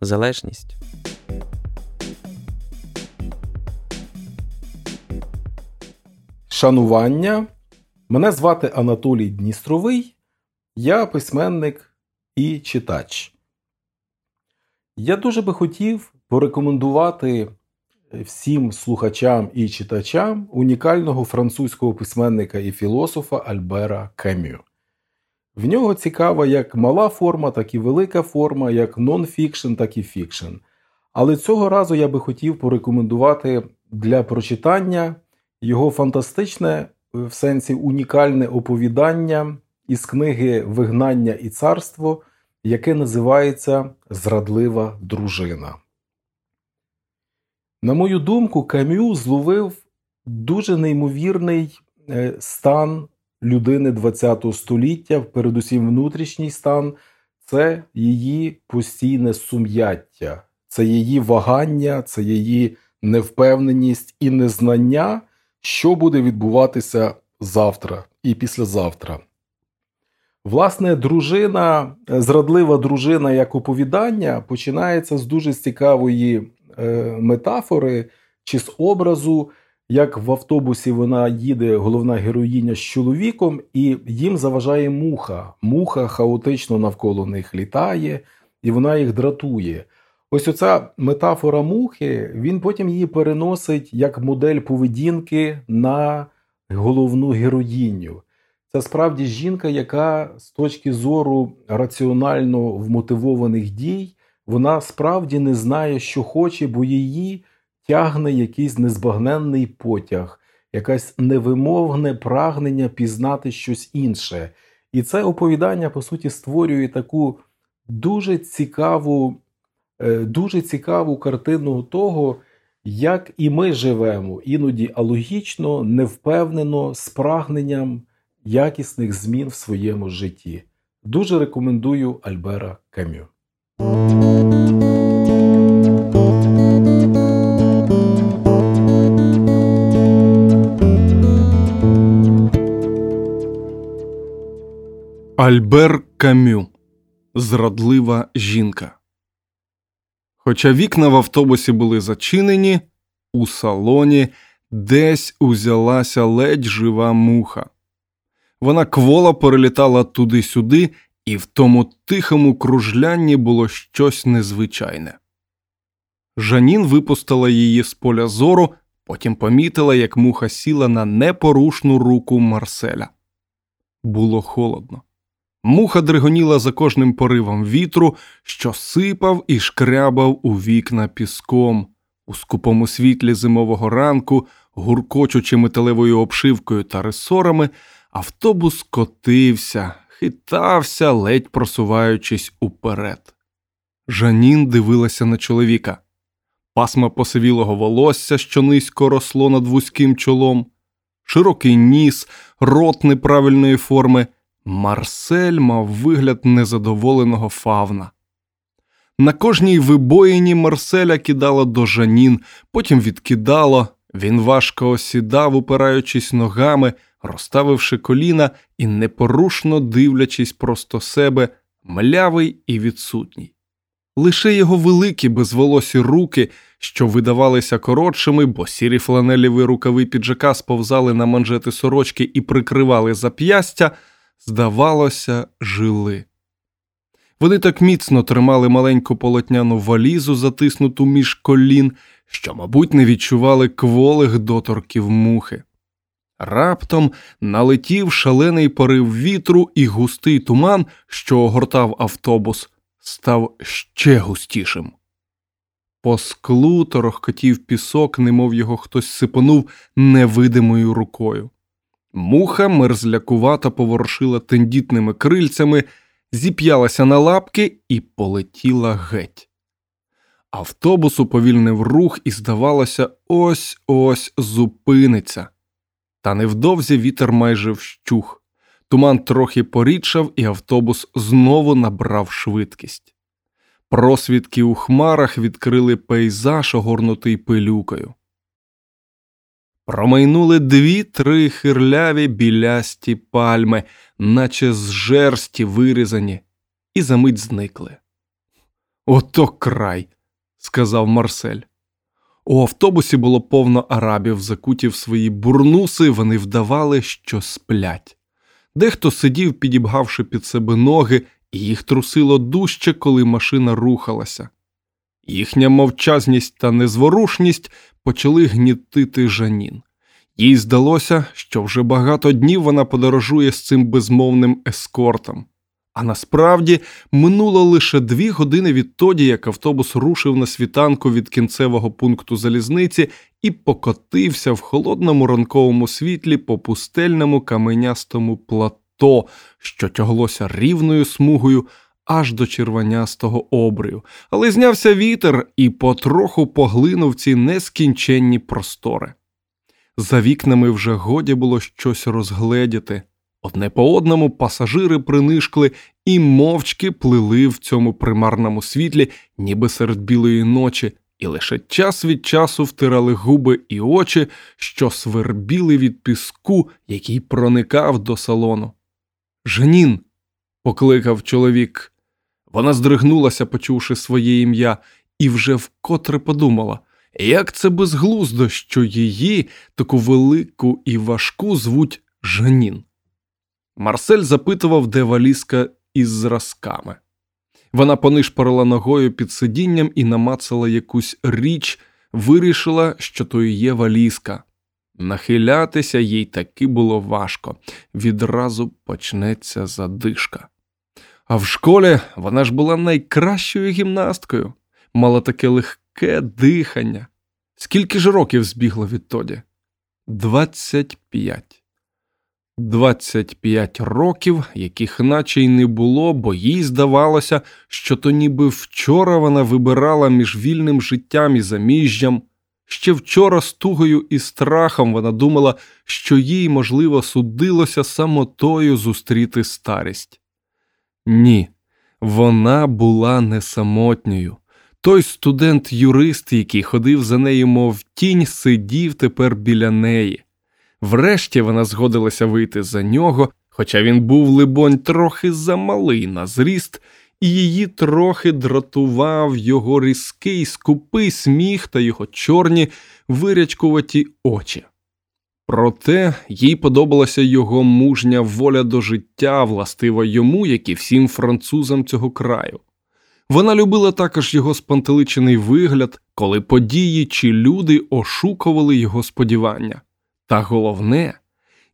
залежність. Шанування. Мене звати Анатолій Дністровий, я письменник і читач. Я дуже би хотів порекомендувати всім слухачам і читачам унікального французького письменника і філософа Альбера Камю. В нього цікава як мала форма, так і велика форма, як нон-фікшн, так і фікшн. Але цього разу я би хотів порекомендувати для прочитання його фантастичне, в сенсі унікальне оповідання із книги Вигнання і царство, яке називається Зрадлива дружина. На мою думку, Камю зловив дуже неймовірний е, стан людини ХХ століття, передусім внутрішній стан, це її постійне сум'яття, це її вагання, це її невпевненість і незнання, що буде відбуватися завтра і післязавтра. Власне, дружина, зрадлива дружина як оповідання починається з дуже цікавої е, метафори чи з образу як в автобусі вона їде, головна героїня з чоловіком, і їм заважає муха. Муха хаотично навколо них літає, і вона їх дратує. Ось оця метафора мухи, він потім її переносить як модель поведінки на головну героїню. Це справді жінка, яка з точки зору раціонально вмотивованих дій, вона справді не знає, що хоче, бо її тягне якийсь незбагненний потяг, якесь невимовне прагнення пізнати щось інше. І це оповідання, по суті, створює таку дуже цікаву, е, дуже цікаву картину того, як і ми живемо, іноді алогічно, невпевнено, з прагненням якісних змін в своєму житті. Дуже рекомендую Альбера Камю. Альбер Камю Зрадлива жінка. Хоча вікна в автобусі були зачинені, у салоні десь узялася ледь жива муха. Вона квола перелітала туди-сюди, і в тому тихому кружлянні було щось незвичайне. Жанін випустила її з поля зору, потім помітила, як муха сіла на непорушну руку Марселя. Було холодно. Муха дригоніла за кожним поривом вітру, що сипав і шкрябав у вікна піском, у скупому світлі зимового ранку, гуркочучи металевою обшивкою та ресорами, автобус котився, хитався, ледь просуваючись уперед. Жанін дивилася на чоловіка. Пасма посивілого волосся, що низько росло над вузьким чолом, широкий ніс, рот неправильної форми. Марсель мав вигляд незадоволеного фавна. На кожній вибоїні Марселя кидало до жанін, потім відкидало, він важко осідав, упираючись ногами, розставивши коліна і непорушно дивлячись просто себе, млявий і відсутній. Лише його великі безволосі руки, що видавалися коротшими, бо сірі фланеліві рукави піджака сповзали на манжети сорочки і прикривали зап'ястя здавалося, жили. Вони так міцно тримали маленьку полотняну валізу, затиснуту між колін, що, мабуть, не відчували кволих доторків мухи. Раптом налетів шалений порив вітру, і густий туман, що огортав автобус, став ще густішим. По склу торохкотів пісок, немов його хтось сипонув невидимою рукою. Муха мерзлякувато поворушила тендітними крильцями, зіп'ялася на лапки і полетіла геть. Автобус уповільнив рух і, здавалося, ось ось зупиниться. Та невдовзі вітер майже вщух. Туман трохи порідшав, і автобус знову набрав швидкість. Просвідки у хмарах відкрили пейзаж, огорнутий пилюкою. Промайнули дві-три хирляві білясті пальми, наче з жерсті вирізані, і за мить зникли. Ото край, сказав Марсель. У автобусі було повно арабів, закуті в свої бурнуси, вони вдавали, що сплять. Дехто сидів, підібгавши під себе ноги, і їх трусило дужче, коли машина рухалася. Їхня мовчазність та незворушність почали гнітити жанін. Їй здалося, що вже багато днів вона подорожує з цим безмовним ескортом. А насправді минуло лише дві години відтоді, як автобус рушив на світанку від кінцевого пункту залізниці і покотився в холодному ранковому світлі по пустельному каменястому плато, що тяглося рівною смугою аж до червонястого обрію, але знявся вітер і потроху поглинув ці нескінченні простори. За вікнами вже годі було щось розгледіти. Одне по одному пасажири принишкли і мовчки плили в цьому примарному світлі, ніби серед білої ночі, і лише час від часу втирали губи і очі, що свербіли від піску, який проникав до салону. Жанін, покликав чоловік. Вона здригнулася, почувши своє ім'я, і вже вкотре подумала, як це безглуздо, що її, таку велику і важку, звуть Жанін. Марсель запитував, де валізка із зразками. Вона понишпорила ногою під сидінням і намацала якусь річ, вирішила, що то і є валізка. Нахилятися їй таки було важко, відразу почнеться задишка. А в школі вона ж була найкращою гімнасткою, мала таке легке дихання. Скільки ж років збігла відтоді? Двадцять п'ять. 25 років, яких наче й не було, бо їй здавалося, що то ніби вчора вона вибирала між вільним життям і заміжжям. Ще вчора з тугою і страхом вона думала, що їй, можливо, судилося самотою зустріти старість. Ні, вона була не самотньою. Той студент-юрист, який ходив за нею, мов тінь, сидів тепер біля неї. Врешті вона згодилася вийти за нього, хоча він був, либонь, трохи замалий на зріст, і її трохи дратував його різкий, скупий сміх та його чорні вирячкуваті очі. Проте їй подобалася його мужня воля до життя, властива йому, як і всім французам цього краю. Вона любила також його спантеличений вигляд, коли події чи люди ошукували його сподівання. Та головне,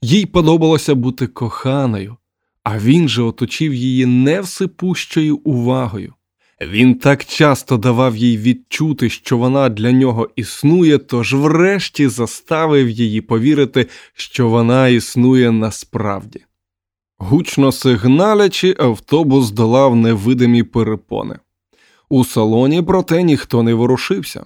їй подобалося бути коханою, а він же оточив її невсипущою увагою. Він так часто давав їй відчути, що вона для нього існує, тож врешті заставив її повірити, що вона існує насправді. Гучно сигналячи, автобус долав невидимі перепони. У салоні, проте, ніхто не ворушився.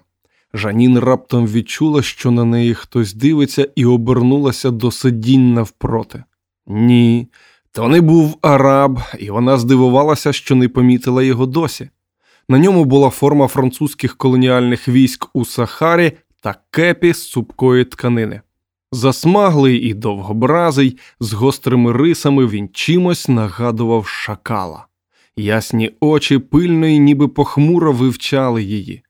Жанін раптом відчула, що на неї хтось дивиться, і обернулася до сидінь навпроти. Ні, то не був араб, і вона здивувалася, що не помітила його досі. На ньому була форма французьких колоніальних військ у Сахарі та кепі з цупкої тканини. Засмаглий і довгобразий, з гострими рисами він чимось нагадував шакала. Ясні очі пильно ніби похмуро вивчали її.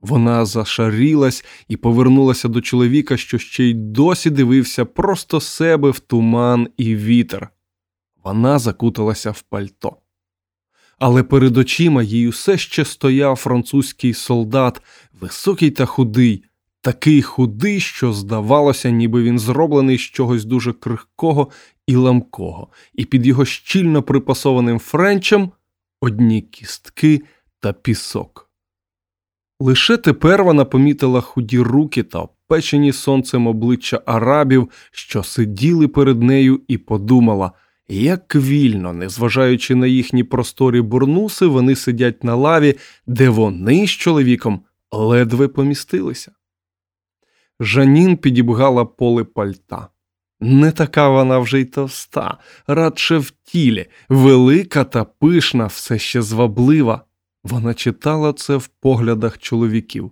Вона зашарілась і повернулася до чоловіка, що ще й досі дивився просто себе в туман і вітер. Вона закуталася в пальто. Але перед очима їй усе ще стояв французький солдат, високий та худий, такий худий, що здавалося, ніби він зроблений з чогось дуже крихкого і ламкого, і під його щільно припасованим френчем одні кістки та пісок. Лише тепер вона помітила худі руки та обпечені сонцем обличчя арабів, що сиділи перед нею, і подумала, Як вільно, незважаючи на їхні просторі бурнуси, вони сидять на лаві, де вони з чоловіком ледве помістилися. Жанін підібгала поле пальта. Не така вона вже й товста, радше в тілі, велика та пишна, все ще зваблива. Вона читала це в поглядах чоловіків.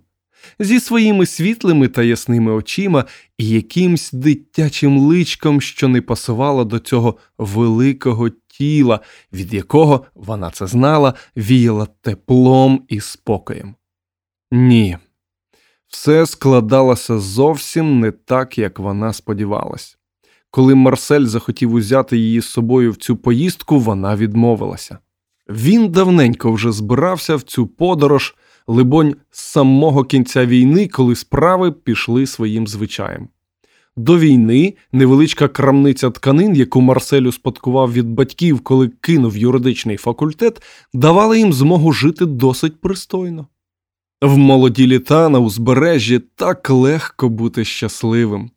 Зі своїми світлими та ясними очима і якимсь дитячим личком, що не пасувало до цього великого тіла, від якого вона це знала, віяла теплом і спокоєм. Ні, все складалося зовсім не так, як вона сподівалась. Коли Марсель захотів узяти її з собою в цю поїздку, вона відмовилася. Він давненько вже збирався в цю подорож, либонь, з самого кінця війни, коли справи пішли своїм звичаєм. До війни невеличка крамниця тканин, яку Марсель успадкував від батьків, коли кинув юридичний факультет, давала їм змогу жити досить пристойно. В молоді літа на узбережжі так легко бути щасливим.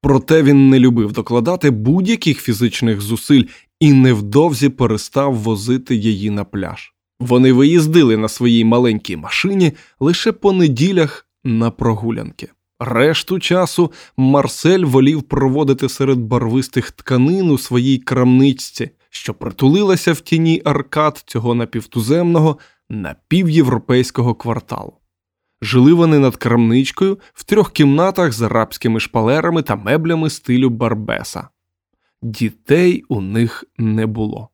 Проте він не любив докладати будь-яких фізичних зусиль і невдовзі перестав возити її на пляж. Вони виїздили на своїй маленькій машині лише по неділях на прогулянки. Решту часу Марсель волів проводити серед барвистих тканин у своїй крамничці, що притулилася в тіні аркад цього напівтуземного напівєвропейського кварталу. Жили вони над крамничкою в трьох кімнатах з арабськими шпалерами та меблями стилю Барбеса. Дітей у них не було.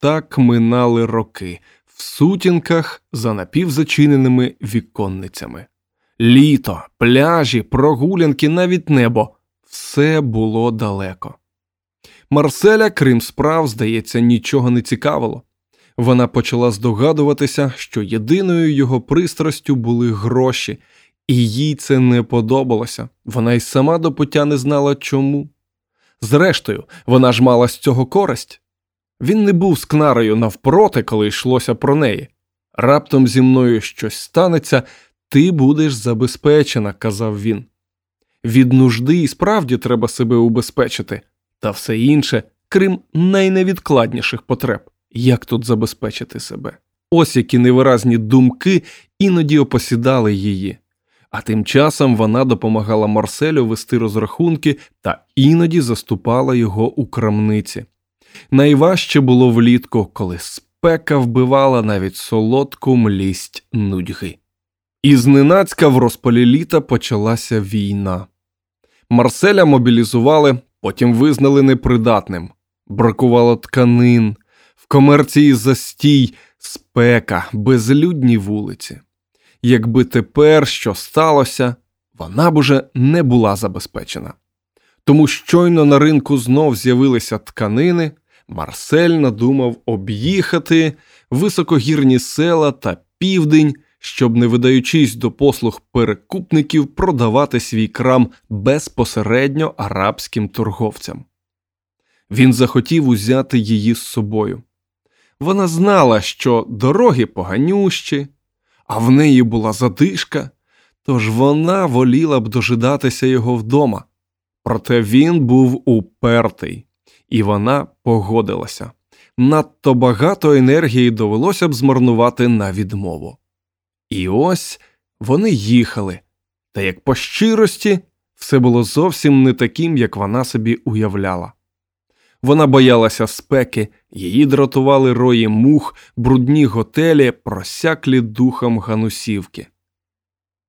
Так минали роки в сутінках за напівзачиненими віконницями. Літо, пляжі, прогулянки, навіть небо все було далеко. Марселя, крім справ, здається, нічого не цікавило. Вона почала здогадуватися, що єдиною його пристрастю були гроші, і їй це не подобалося. Вона й сама до пуття не знала чому. Зрештою, вона ж мала з цього користь. Він не був з кнарою навпроти, коли йшлося про неї. Раптом зі мною щось станеться, ти будеш забезпечена, казав він. Від нужди і справді треба себе убезпечити, та все інше, крім найневідкладніших потреб. Як тут забезпечити себе? Ось які невиразні думки іноді опосідали її. А тим часом вона допомагала Марселю вести розрахунки та іноді заступала його у крамниці. Найважче було влітку, коли спека вбивала навіть солодку млість нудьги. І зненацька в розпалі літа почалася війна. Марселя мобілізували, потім визнали непридатним, бракувало тканин, в комерції застій, спека, безлюдні вулиці. Якби тепер що сталося, вона б уже не була забезпечена. Тому щойно на ринку знов з'явилися тканини, Марсель надумав об'їхати високогірні села та південь, щоб, не видаючись до послуг перекупників, продавати свій крам безпосередньо арабським торговцям. Він захотів узяти її з собою. Вона знала, що дороги поганющі, а в неї була задишка, тож вона воліла б дожидатися його вдома. Проте він був упертий, і вона погодилася. Надто багато енергії довелося б змарнувати на відмову. І ось вони їхали, та як по щирості все було зовсім не таким, як вона собі уявляла. Вона боялася спеки, її дратували рої мух, брудні готелі, просяклі духом ганусівки.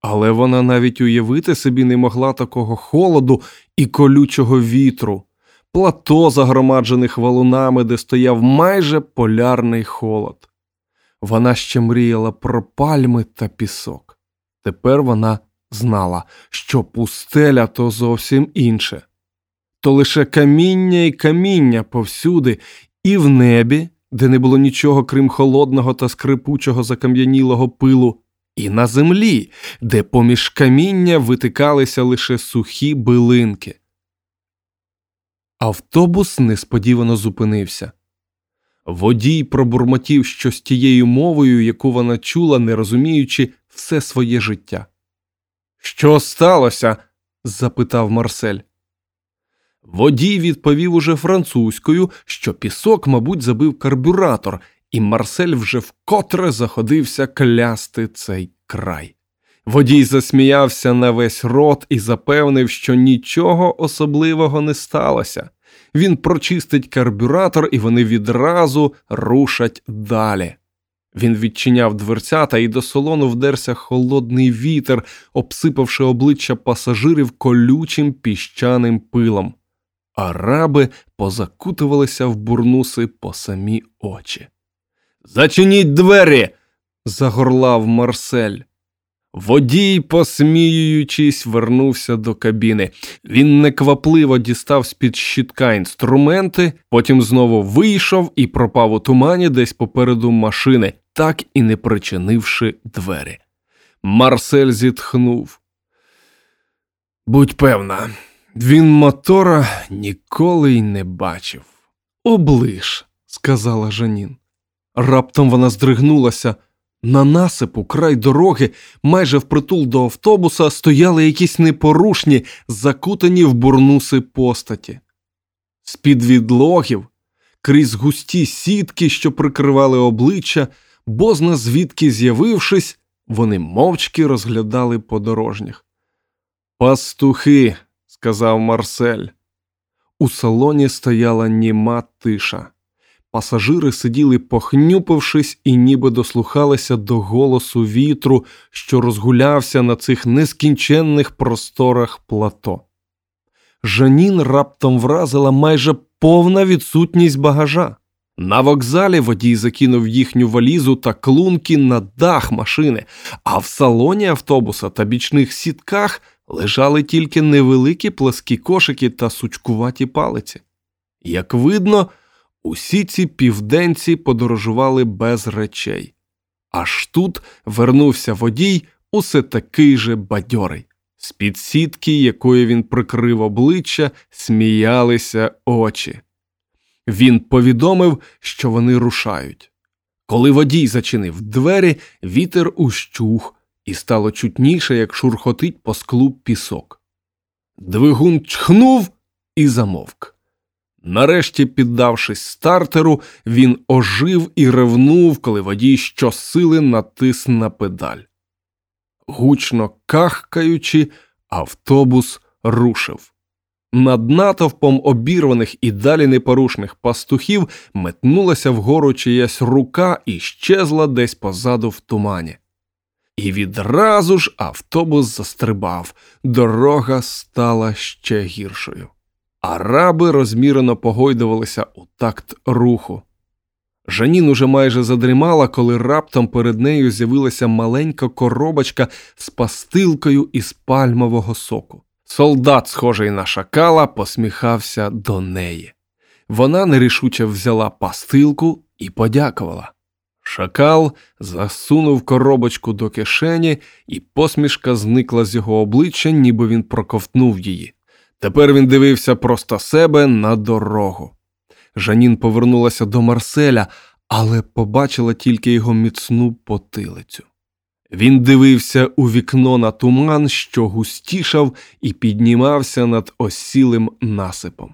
Але вона навіть уявити собі не могла такого холоду і колючого вітру, плато, загромаджених валунами, де стояв майже полярний холод. Вона ще мріяла про пальми та пісок. Тепер вона знала, що пустеля то зовсім інше то лише каміння і каміння повсюди, і в небі, де не було нічого крім холодного та скрипучого закам'янілого пилу, і на землі, де поміж каміння витикалися лише сухі билинки. Автобус несподівано зупинився. Водій пробурмотів щось тією мовою, яку вона чула, не розуміючи все своє життя. Що сталося? запитав Марсель. Водій відповів уже французькою, що пісок, мабуть, забив карбюратор, і Марсель вже вкотре заходився клясти цей край. Водій засміявся на весь рот і запевнив, що нічого особливого не сталося. Він прочистить карбюратор, і вони відразу рушать далі. Він відчиняв дверцята і до салону вдерся холодний вітер, обсипавши обличчя пасажирів колючим піщаним пилом. Араби позакутувалися в бурнуси по самі очі. Зачиніть двері. загорлав Марсель. Водій, посміюючись, вернувся до кабіни. Він неквапливо дістав з-під щитка інструменти, потім знову вийшов і пропав у тумані десь попереду машини, так і не причинивши двері. Марсель зітхнув. Будь певна, він мотора ніколи й не бачив. Оближ, сказала Жанін. Раптом вона здригнулася. На насипу, край дороги, майже впритул до автобуса, стояли якісь непорушні, закутані в бурнуси постаті. З-під відлогів, крізь густі сітки, що прикривали обличчя, бозна звідки з'явившись, вони мовчки розглядали подорожніх. Пастухи, сказав Марсель. У салоні стояла німа тиша. Пасажири сиділи, похнюпившись, і ніби дослухалися до голосу вітру, що розгулявся на цих нескінченних просторах плато. Жанін раптом вразила майже повна відсутність багажа. На вокзалі водій закинув їхню валізу та клунки на дах машини, а в салоні автобуса та бічних сітках лежали тільки невеликі пласкі кошики та сучкуваті палиці. Як видно, Усі ці південці подорожували без речей. Аж тут вернувся водій, усе такий же бадьорий. З під сітки, якою він прикрив обличчя, сміялися очі. Він повідомив, що вони рушають. Коли водій зачинив двері, вітер ущух, і стало чутніше, як шурхотить по склу пісок. Двигун чхнув і замовк. Нарешті, піддавшись стартеру, він ожив і ревнув, коли водій щосили натис на педаль. Гучно кахкаючи, автобус рушив. Над натовпом обірваних і далі непорушних пастухів метнулася вгору чиясь рука і щезла десь позаду в тумані. І відразу ж автобус застрибав, дорога стала ще гіршою. Араби розмірено погойдувалися у такт руху. Жанін уже майже задрімала, коли раптом перед нею з'явилася маленька коробочка з пастилкою із пальмового соку. Солдат, схожий на шакала, посміхався до неї. Вона нерішуче взяла пастилку і подякувала. Шакал засунув коробочку до кишені, і посмішка зникла з його обличчя, ніби він проковтнув її. Тепер він дивився просто себе на дорогу. Жанін повернулася до Марселя, але побачила тільки його міцну потилицю. Він дивився у вікно на туман, що густішав і піднімався над осілим насипом.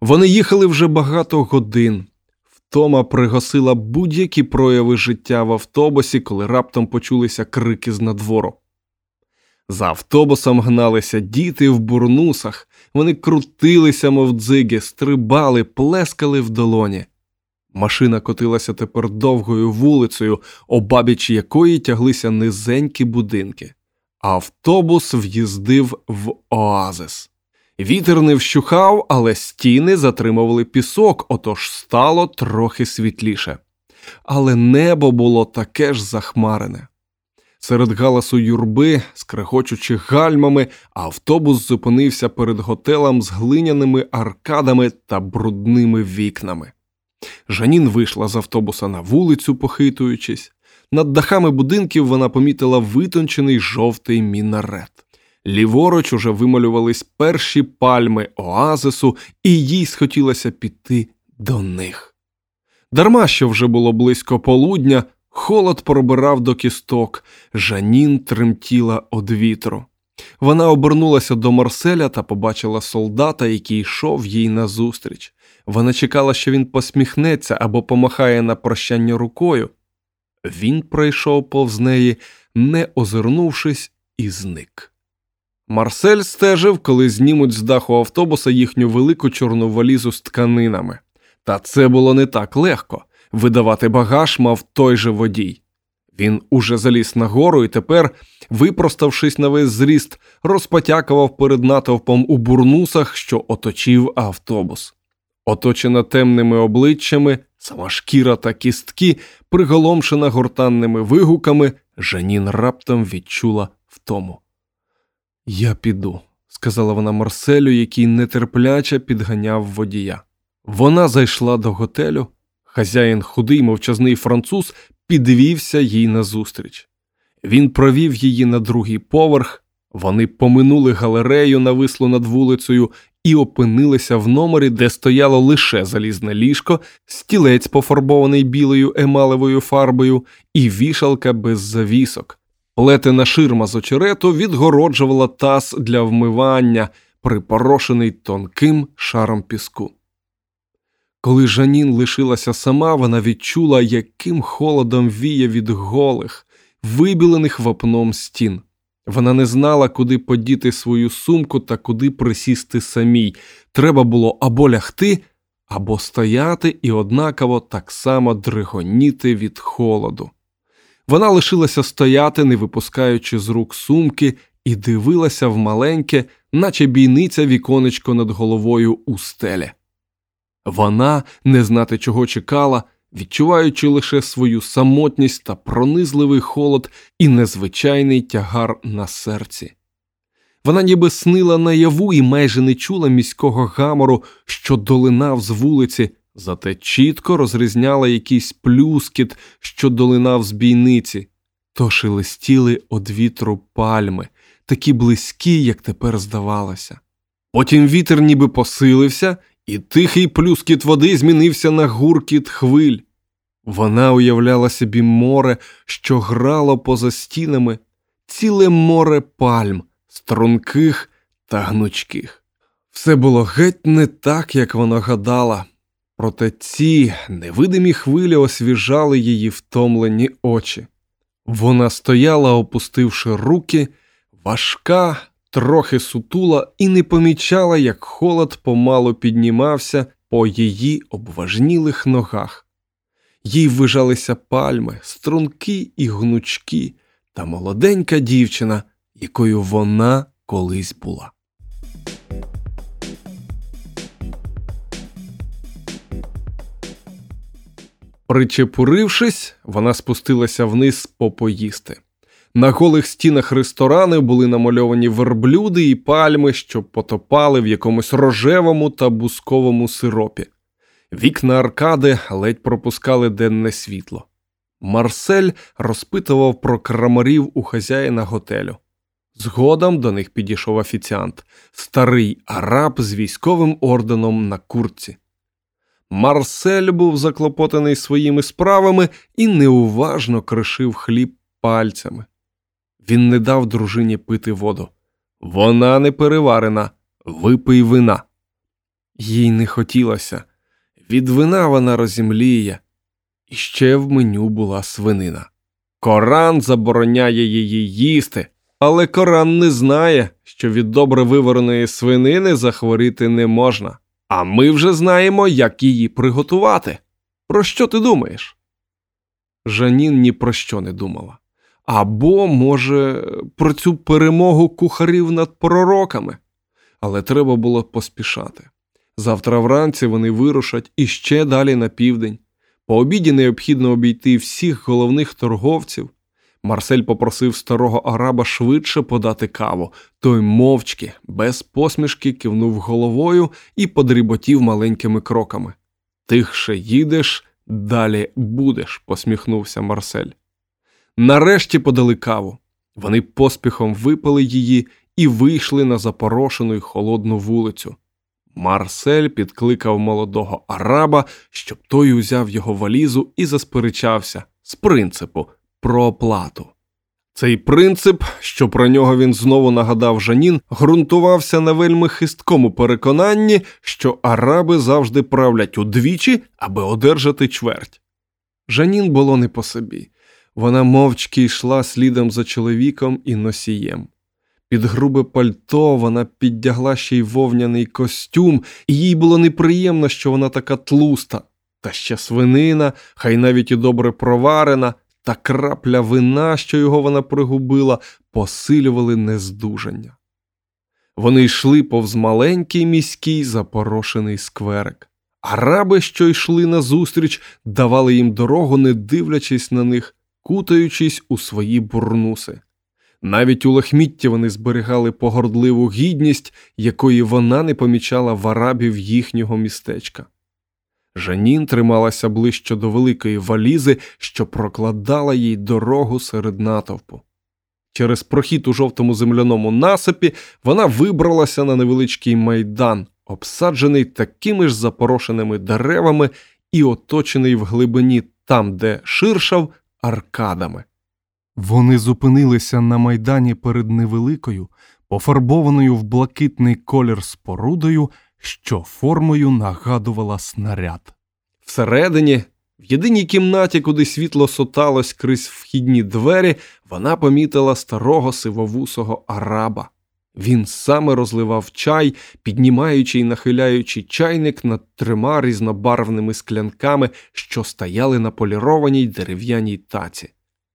Вони їхали вже багато годин. Втома пригасила будь-які прояви життя в автобусі, коли раптом почулися крики з надвору. За автобусом гналися діти в бурнусах, вони крутилися, мов дзиги, стрибали, плескали в долоні. Машина котилася тепер довгою вулицею, обабіч якої тяглися низенькі будинки. Автобус в'їздив в оазис. Вітер не вщухав, але стіни затримували пісок, отож стало трохи світліше. Але небо було таке ж захмарене. Серед галасу юрби, скрехочучи гальмами, автобус зупинився перед готелем з глиняними аркадами та брудними вікнами. Жанін вийшла з автобуса на вулицю, похитуючись. Над дахами будинків вона помітила витончений жовтий мінарет. Ліворуч уже вималювались перші пальми оазису, і їй схотілося піти до них. Дарма що вже було близько полудня, Холод пробирав до кісток, Жанін тремтіла од вітру. Вона обернулася до Марселя та побачила солдата, який йшов їй назустріч. Вона чекала, що він посміхнеться або помахає на прощання рукою. Він пройшов повз неї, не озирнувшись, і зник. Марсель стежив, коли знімуть з даху автобуса їхню велику чорну валізу з тканинами. Та це було не так легко видавати багаж мав той же водій. Він уже заліз нагору і тепер, випроставшись на весь зріст, розпотякував перед натовпом у бурнусах, що оточив автобус. Оточена темними обличчями, сама шкіра та кістки, приголомшена гортанними вигуками, Жанін раптом відчула втому. Я піду, сказала вона Марселю, який нетерпляче підганяв водія. Вона зайшла до готелю. Хазяїн, худий, мовчазний француз, підвівся їй назустріч. Він провів її на другий поверх, вони поминули галерею, навислу над вулицею, і опинилися в номері, де стояло лише залізне ліжко, стілець, пофарбований білою емалевою фарбою, і вішалка без завісок. Плетена ширма з очерету відгороджувала таз для вмивання, припорошений тонким шаром піску. Коли Жанін лишилася сама, вона відчула, яким холодом віє від голих, вибілених вапном стін. Вона не знала, куди подіти свою сумку та куди присісти самій. Треба було або лягти, або стояти і однаково так само дригоніти від холоду. Вона лишилася стояти, не випускаючи з рук сумки, і дивилася в маленьке, наче бійниця віконечко над головою у стелі. Вона не знати чого чекала, відчуваючи лише свою самотність та пронизливий холод і незвичайний тягар на серці. Вона ніби снила наяву і майже не чула міського гамору, що долинав з вулиці, зате чітко розрізняла якийсь плюскіт, що долинав з бійниці, то шелестіли од вітру пальми, такі близькі, як тепер здавалося. Потім вітер ніби посилився і тихий плюскіт води змінився на гуркіт хвиль. Вона уявляла собі море, що грало поза стінами, ціле море пальм, струнких та гнучких. Все було геть не так, як вона гадала, проте ці невидимі хвилі освіжали її втомлені очі. Вона стояла, опустивши руки, важка, трохи сутула і не помічала, як холод помалу піднімався по її обважнілих ногах. Їй вижалися пальми, струнки і гнучки, та молоденька дівчина, якою вона колись була. Причепурившись, вона спустилася вниз попоїсти. На голих стінах ресторани були намальовані верблюди і пальми, що потопали в якомусь рожевому та бусковому сиропі. Вікна аркади ледь пропускали денне світло. Марсель розпитував про крамарів у хазяїна готелю. Згодом до них підійшов офіціант, старий араб з військовим орденом на курці. Марсель був заклопотаний своїми справами і неуважно кришив хліб пальцями. Він не дав дружині пити воду. Вона не переварена, випий вина. Їй не хотілося. Від вина вона розімліє. І ще в меню була свинина. Коран забороняє її їсти, але Коран не знає, що від добре вивареної свинини захворіти не можна. А ми вже знаємо, як її приготувати. Про що ти думаєш? Жанін ні про що не думала. Або, може, про цю перемогу кухарів над пророками. Але треба було поспішати. Завтра вранці вони вирушать іще далі на південь. По обіді необхідно обійти всіх головних торговців. Марсель попросив старого араба швидше подати каву. Той мовчки, без посмішки, кивнув головою і подріботів маленькими кроками. Тихше їдеш, далі будеш, посміхнувся Марсель. Нарешті подали каву. Вони поспіхом випили її і вийшли на запорошену й холодну вулицю. Марсель підкликав молодого араба, щоб той узяв його валізу і засперечався з принципу про оплату. Цей принцип, що про нього він знову нагадав Жанін, ґрунтувався на вельми хисткому переконанні, що араби завжди правлять удвічі, аби одержати чверть. Жанін було не по собі. Вона мовчки йшла слідом за чоловіком і носієм. Під грубе пальто вона піддягла ще й вовняний костюм, і їй було неприємно, що вона така тлуста, та ще свинина, хай навіть і добре проварена, та крапля вина, що його вона пригубила, посилювали нездужання. Вони йшли повз маленький міський запорошений скверик. Араби, що йшли назустріч, давали їм дорогу, не дивлячись на них, кутаючись у свої бурнуси. Навіть у лахмітті вони зберігали погордливу гідність, якої вона не помічала в арабів їхнього містечка. Жанін трималася ближче до великої валізи, що прокладала їй дорогу серед натовпу. Через прохід у жовтому земляному насипі вона вибралася на невеличкий майдан, обсаджений такими ж запорошеними деревами і оточений в глибині там, де ширшав, аркадами. Вони зупинилися на майдані перед невеликою, пофарбованою в блакитний колір спорудою, що формою нагадувала снаряд. Всередині, в єдиній кімнаті, куди світло соталось крізь вхідні двері, вона помітила старого сивовусого араба. Він саме розливав чай, піднімаючи й нахиляючи чайник над трьома різнобарвними склянками, що стояли на полірованій дерев'яній таці.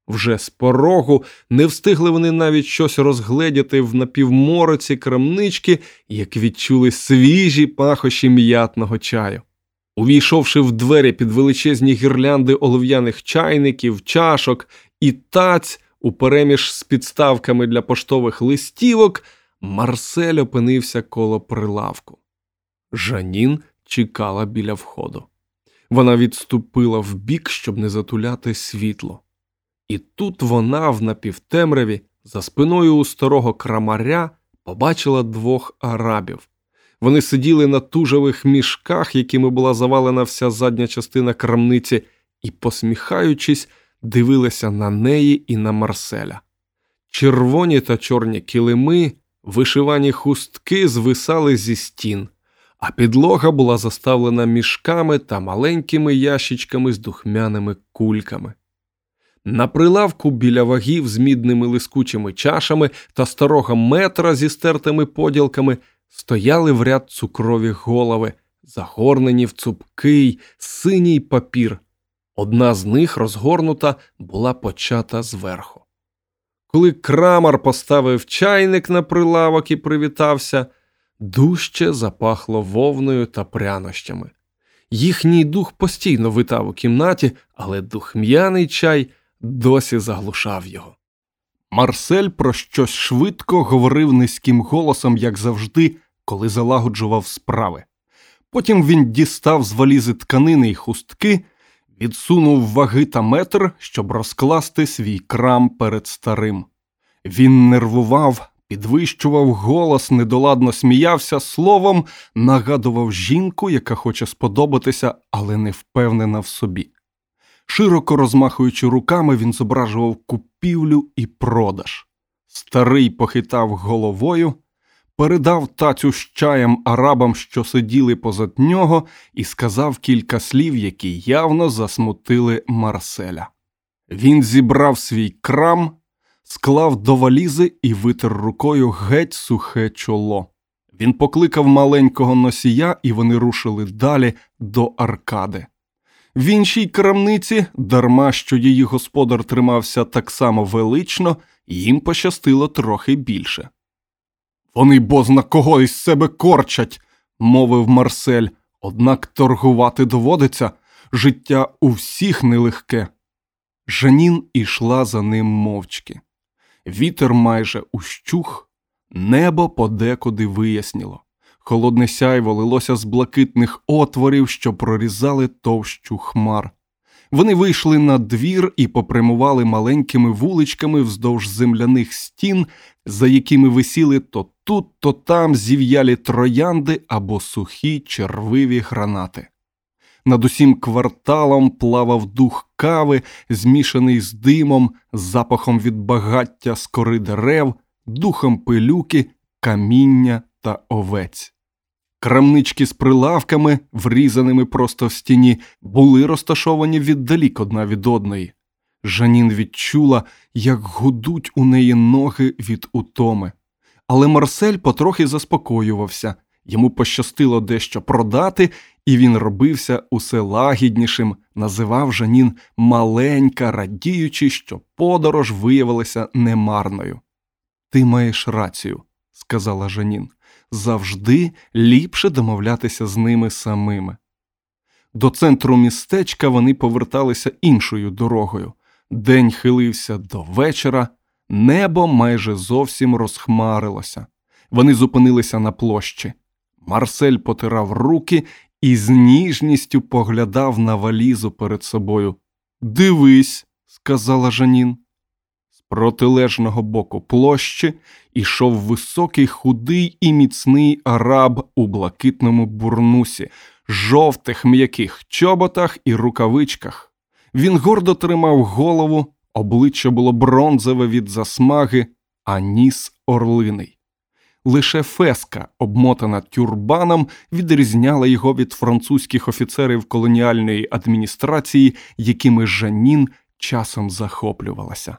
Вже з порогу не встигли вони навіть щось розгледіти в напівмороці крамнички, як відчули свіжі пахощі м'ятного чаю. Увійшовши в двері під величезні гірлянди олив'яних чайників, чашок і таць у переміж з підставками для поштових листівок, Марсель опинився коло прилавку. Жанін чекала біля входу. Вона відступила вбік, щоб не затуляти світло. І тут вона в напівтемряві, за спиною у старого крамаря, побачила двох арабів. Вони сиділи на тужевих мішках, якими була завалена вся задня частина крамниці, і, посміхаючись, дивилися на неї і на Марселя. Червоні та чорні килими, вишивані хустки звисали зі стін, а підлога була заставлена мішками та маленькими ящичками з духмяними кульками. На прилавку біля вагів з мідними лискучими чашами та старого метра зі стертими поділками стояли в ряд цукрові голови, загорнені в цупкий, синій папір. Одна з них розгорнута була почата зверху. Коли крамар поставив чайник на прилавок і привітався, дужче запахло вовною та прянощами. Їхній дух постійно витав у кімнаті, але духм'яний чай досі заглушав його. Марсель про щось швидко говорив низьким голосом, як завжди, коли залагоджував справи. Потім він дістав з валізи тканини й хустки, відсунув ваги та метр, щоб розкласти свій крам перед старим. Він нервував, підвищував голос, недоладно сміявся, словом, нагадував жінку, яка хоче сподобатися, але не впевнена в собі. Широко розмахуючи руками, він зображував купівлю і продаж. Старий похитав головою, передав тацю з чаєм арабам, що сиділи позад нього, і сказав кілька слів, які явно засмутили Марселя. Він зібрав свій крам, склав до валізи і витер рукою геть сухе чоло. Він покликав маленького носія, і вони рушили далі до аркади. В іншій крамниці, дарма що її господар тримався так само велично, їм пощастило трохи більше. Вони бозна кого із себе корчать, мовив Марсель, однак торгувати доводиться життя у всіх нелегке. Жанін ішла за ним мовчки. Вітер майже ущух, небо подекуди виясніло. Холодне сяйво лилося з блакитних отворів, що прорізали товщу хмар. Вони вийшли на двір і попрямували маленькими вуличками вздовж земляних стін, за якими висіли то тут, то там зів'ялі троянди або сухі червиві гранати. Над усім кварталом плавав дух кави, змішаний з димом, запахом від багаття з кори дерев, духом пилюки, каміння та овець. Крамнички з прилавками, врізаними просто в стіні, були розташовані віддалік одна від одної. Жанін відчула, як гудуть у неї ноги від утоми. Але Марсель потрохи заспокоювався, йому пощастило дещо продати, і він робився усе лагіднішим, називав Жанін маленька, радіючи, що подорож виявилася немарною. Ти маєш рацію, сказала Жанін. Завжди ліпше домовлятися з ними самими. До центру містечка вони поверталися іншою дорогою. День хилився до вечора, небо майже зовсім розхмарилося. Вони зупинилися на площі. Марсель потирав руки і з ніжністю поглядав на валізу перед собою. Дивись, сказала Жанін. З протилежного боку площі ішов високий, худий і міцний араб у блакитному бурнусі, жовтих м'яких чоботах і рукавичках. Він гордо тримав голову, обличчя було бронзове від засмаги, а ніс орлиний. Лише феска, обмотана тюрбаном, відрізняла його від французьких офіцерів колоніальної адміністрації, якими Жанін часом захоплювалася.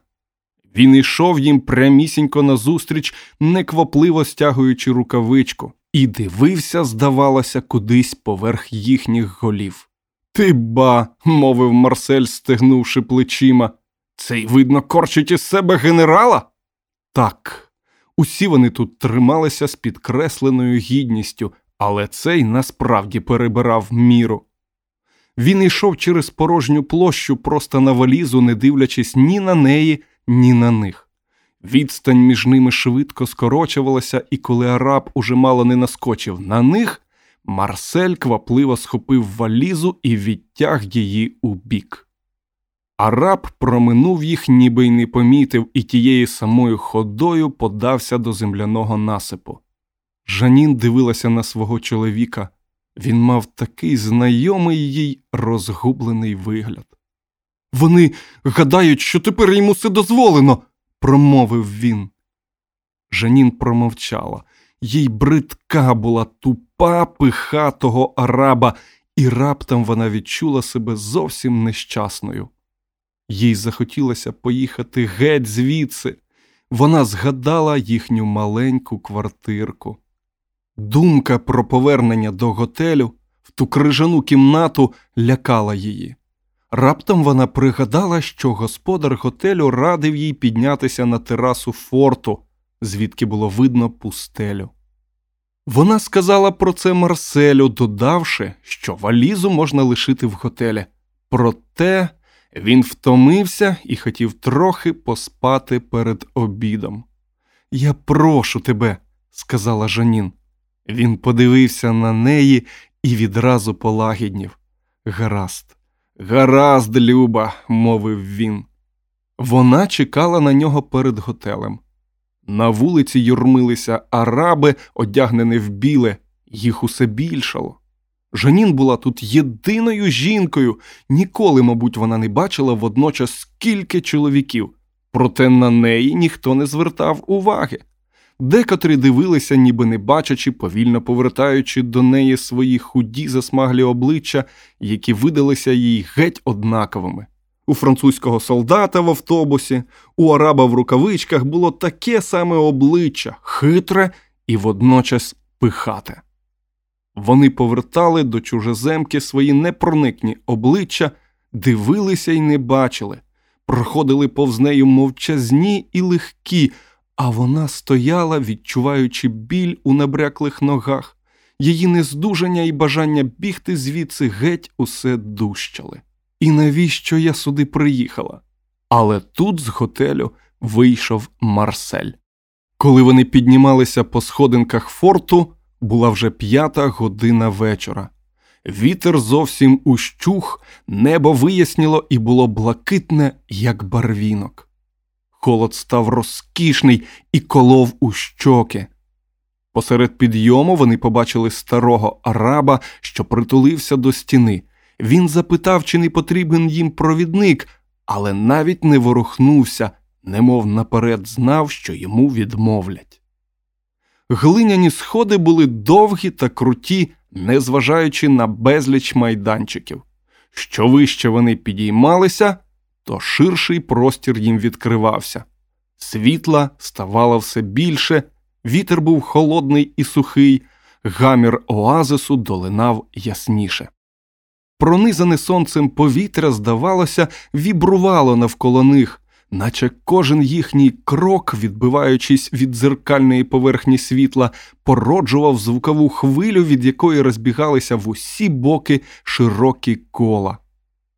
Він йшов їм прямісінько назустріч, неквапливо стягуючи рукавичку, і дивився, здавалося, кудись поверх їхніх голів. Ти ба, мовив Марсель, стегнувши плечима. Цей, видно, корчить із себе генерала? Так. Усі вони тут трималися з підкресленою гідністю, але цей насправді перебирав міру. Він йшов через порожню площу просто на валізу, не дивлячись ні на неї, ні на них. Відстань між ними швидко скорочувалася, і коли араб уже мало не наскочив на них, Марсель квапливо схопив валізу і відтяг її у бік. Араб проминув їх, ніби й не помітив, і тією самою ходою подався до земляного насипу. Жанін дивилася на свого чоловіка. Він мав такий знайомий їй розгублений вигляд. Вони гадають, що тепер йому все дозволено, промовив він. Жанін промовчала. Їй бридка була тупа пиха того араба, і раптом вона відчула себе зовсім нещасною. Їй захотілося поїхати геть звідси. Вона згадала їхню маленьку квартирку. Думка про повернення до готелю в ту крижану кімнату лякала її. Раптом вона пригадала, що господар готелю радив їй піднятися на терасу форту, звідки було видно пустелю. Вона сказала про це Марселю, додавши, що валізу можна лишити в готелі. Проте він втомився і хотів трохи поспати перед обідом. Я прошу тебе, сказала Жанін. Він подивився на неї і відразу полагіднів. Гаразд, гаразд, Люба, мовив він. Вона чекала на нього перед готелем. На вулиці юрмилися араби, одягнені в біле, їх усе більшало. Жанін була тут єдиною жінкою, ніколи, мабуть, вона не бачила водночас скільки чоловіків, проте на неї ніхто не звертав уваги. Декотрі дивилися, ніби не бачачи, повільно повертаючи до неї свої худі засмаглі обличчя, які видалися їй геть однаковими. У французького солдата в автобусі, у араба в рукавичках було таке саме обличчя, хитре і водночас пихате. Вони повертали до чужеземки свої непроникні обличчя, дивилися й не бачили, проходили повз нею мовчазні і легкі, а вона стояла, відчуваючи біль у набряклих ногах, її нездужання і бажання бігти звідси геть усе дужчали. І навіщо я сюди приїхала? Але тут з готелю вийшов Марсель. Коли вони піднімалися по сходинках форту, була вже п'ята година вечора. Вітер зовсім ущух, небо виясніло і було блакитне, як барвінок. Холод став розкішний і колов у щоки. Посеред підйому вони побачили старого араба, що притулився до стіни. Він запитав, чи не потрібен їм провідник, але навіть не ворухнувся, немов наперед знав, що йому відмовлять. Глиняні сходи були довгі та круті, незважаючи на безліч майданчиків. Що вище вони підіймалися, то ширший простір їм відкривався. Світла ставало все більше, вітер був холодний і сухий, гамір оазису долинав ясніше. Пронизане сонцем повітря, здавалося, вібрувало навколо них, наче кожен їхній крок, відбиваючись від дзеркальної поверхні світла, породжував звукову хвилю, від якої розбігалися в усі боки широкі кола.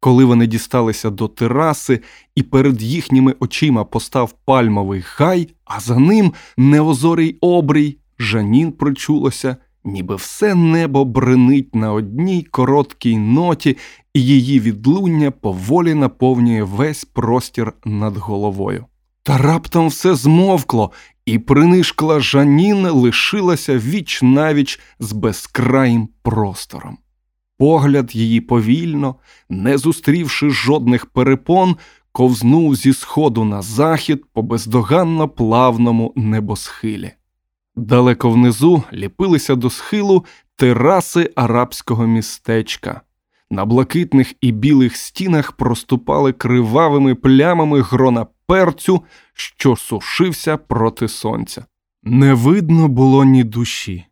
Коли вони дісталися до тераси, і перед їхніми очима постав пальмовий хай, а за ним неозорий обрій, Жанін причулося, ніби все небо бренить на одній короткій ноті, і її відлуння поволі наповнює весь простір над головою. Та раптом все змовкло, і принишкла Жанін лишилася віч навіч з безкраїм простором. Погляд її повільно, не зустрівши жодних перепон, ковзнув зі сходу на захід по бездоганно плавному небосхилі. Далеко внизу ліпилися до схилу тераси арабського містечка. На блакитних і білих стінах проступали кривавими плямами грона перцю, що сушився проти сонця. Не видно було ні душі.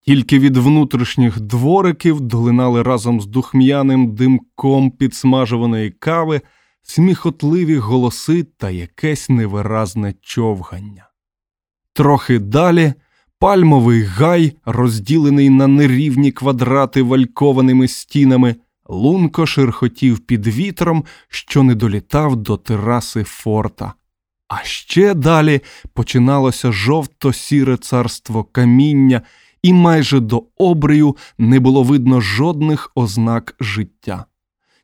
Тільки від внутрішніх двориків долинали разом з духм'яним димком підсмажуваної кави сміхотливі голоси та якесь невиразне човгання. Трохи далі пальмовий гай, розділений на нерівні квадрати валькованими стінами, лунко шерхотів під вітром, що не долітав до тераси форта. А ще далі починалося жовто-сіре царство каміння, і майже до обрію не було видно жодних ознак життя.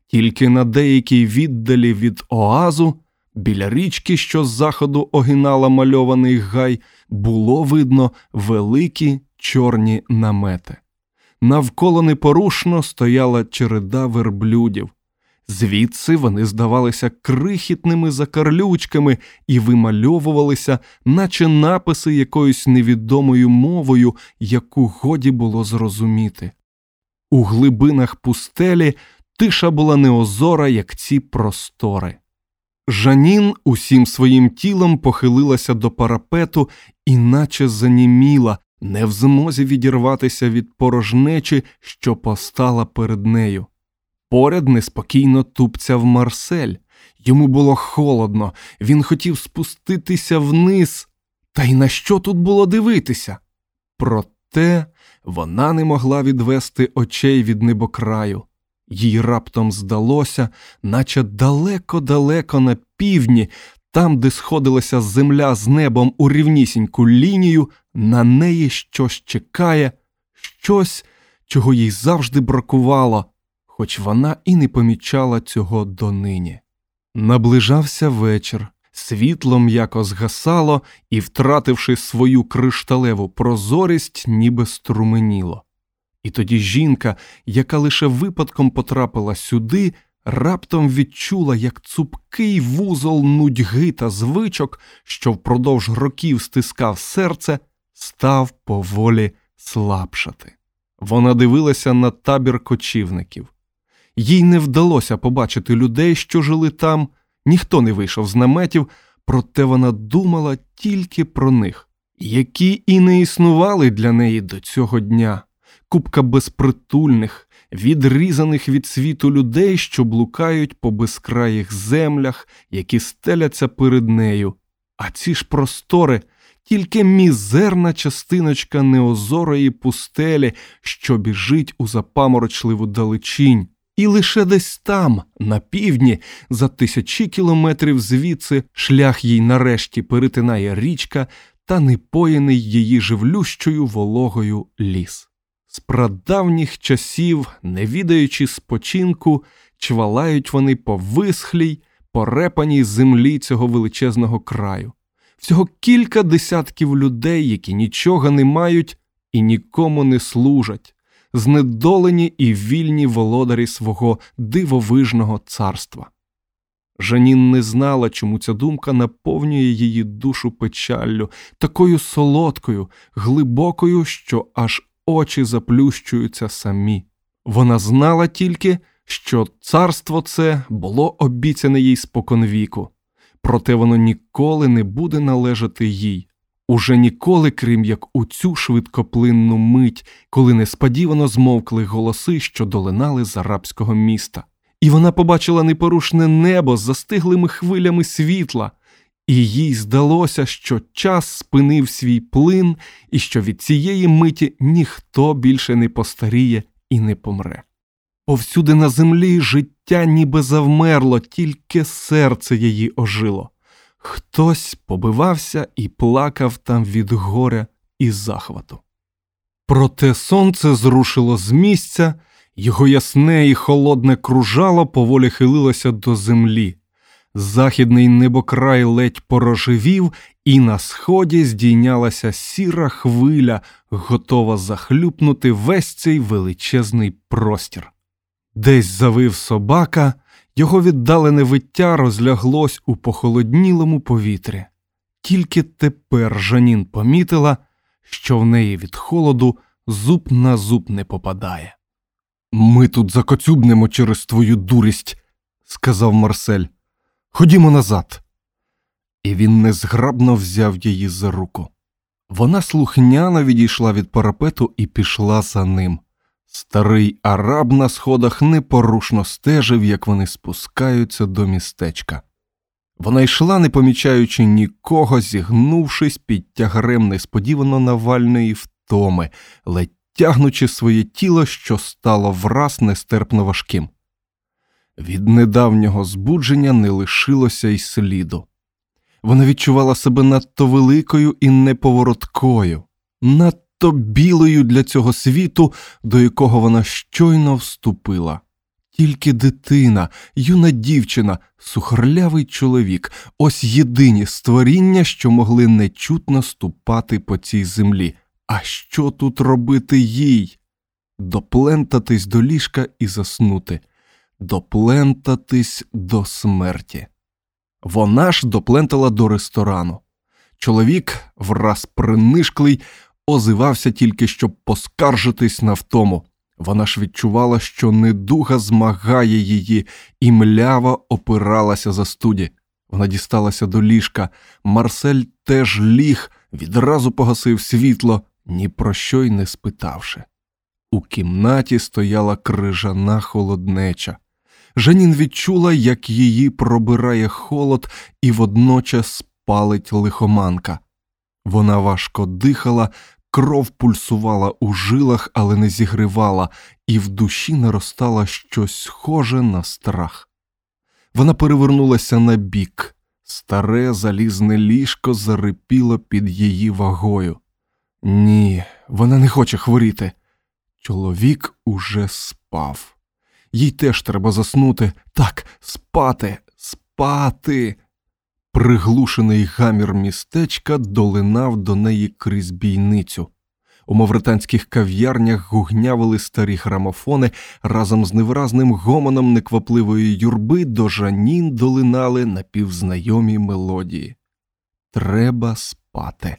Тільки на деякій віддалі від оазу, біля річки, що з заходу огинала мальований гай, було видно великі чорні намети. Навколо непорушно стояла череда верблюдів. Звідси вони здавалися крихітними закарлючками і вимальовувалися, наче написи якоюсь невідомою мовою, яку годі було зрозуміти. У глибинах пустелі тиша була неозора, як ці простори. Жанін усім своїм тілом похилилася до парапету і наче заніміла, не в змозі відірватися від порожнечі, що постала перед нею. Поряд неспокійно тупцяв Марсель. Йому було холодно, він хотів спуститися вниз. Та й на що тут було дивитися? Проте вона не могла відвести очей від небокраю. Їй раптом здалося, наче далеко-далеко на півдні, там, де сходилася земля з небом у рівнісіньку лінію, на неї щось чекає, щось, чого їй завжди бракувало, хоч вона і не помічала цього донині. Наближався вечір, світло м'яко згасало і, втративши свою кришталеву прозорість, ніби струменіло. І тоді жінка, яка лише випадком потрапила сюди, раптом відчула, як цупкий вузол нудьги та звичок, що впродовж років стискав серце, став поволі слабшати. Вона дивилася на табір кочівників. Їй не вдалося побачити людей, що жили там, ніхто не вийшов з наметів, проте вона думала тільки про них, які і не існували для неї до цього дня, купка безпритульних, відрізаних від світу людей, що блукають по безкраїх землях, які стеляться перед нею. А ці ж простори тільки мізерна частиночка неозорої пустелі, що біжить у запаморочливу далечінь. І лише десь там, на півдні, за тисячі кілометрів звідси, шлях їй нарешті перетинає річка та непоєний її живлющою вологою ліс. З прадавніх часів, не відаючи спочинку, чвалають вони по висхлій, порепаній землі цього величезного краю. Всього кілька десятків людей, які нічого не мають і нікому не служать знедолені і вільні володарі свого дивовижного царства. Жанін не знала, чому ця думка наповнює її душу печаллю, такою солодкою, глибокою, що аж очі заплющуються самі. Вона знала тільки, що царство це було обіцяне їй споконвіку, проте воно ніколи не буде належати їй. Уже ніколи, крім як у цю швидкоплинну мить, коли несподівано змовкли голоси, що долинали з арабського міста і вона побачила непорушне небо з застиглими хвилями світла, і їй здалося, що час спинив свій плин, і що від цієї миті ніхто більше не постаріє і не помре. Повсюди на землі життя ніби завмерло, тільки серце її ожило. Хтось побивався і плакав там від горя і захвату. Проте сонце зрушило з місця, його ясне і холодне кружало поволі хилилося до землі. Західний небокрай ледь порожевів, і на сході здійнялася сіра хвиля, готова захлюпнути весь цей величезний простір. Десь завив собака, його віддалене виття розляглось у похолоднілому повітрі. Тільки тепер Жанін помітила, що в неї від холоду зуб на зуб не попадає. Ми тут закоцюбнемо через твою дурість, сказав Марсель. Ходімо назад. І він незграбно взяв її за руку. Вона слухняно відійшла від парапету і пішла за ним. Старий араб на сходах непорушно стежив, як вони спускаються до містечка. Вона йшла, не помічаючи нікого, зігнувшись під тягарем несподівано навальної втоми, ледь тягнучи своє тіло, що стало враз нестерпно важким. Від недавнього збудження не лишилося й сліду. Вона відчувала себе надто великою і неповороткою, надто білою для цього світу, до якого вона щойно вступила. Тільки дитина, юна дівчина, сухарлявий чоловік, ось єдині створіння, що могли нечутно ступати по цій землі. А що тут робити їй? Доплентатись до ліжка і заснути, доплентатись до смерті. Вона ж доплентала до ресторану. Чоловік, враз принишклий, озивався тільки, щоб поскаржитись на втому. Вона ж відчувала, що недуга змагає її, і мляво опиралася за студі. Вона дісталася до ліжка. Марсель теж ліг, відразу погасив світло, ні про що й не спитавши. У кімнаті стояла крижана холоднеча. Жанін відчула, як її пробирає холод і водночас палить лихоманка. Вона важко дихала, кров пульсувала у жилах, але не зігривала, і в душі наростало щось схоже на страх. Вона перевернулася на бік. Старе залізне ліжко зарипіло під її вагою. Ні, вона не хоче хворіти. Чоловік уже спав. Їй теж треба заснути. Так, спати, спати. Приглушений гамір містечка долинав до неї крізь бійницю. У мавританських кав'ярнях гугнявили старі грамофони разом з невиразним гомоном неквапливої юрби до жанін долинали напівзнайомі мелодії. Треба спати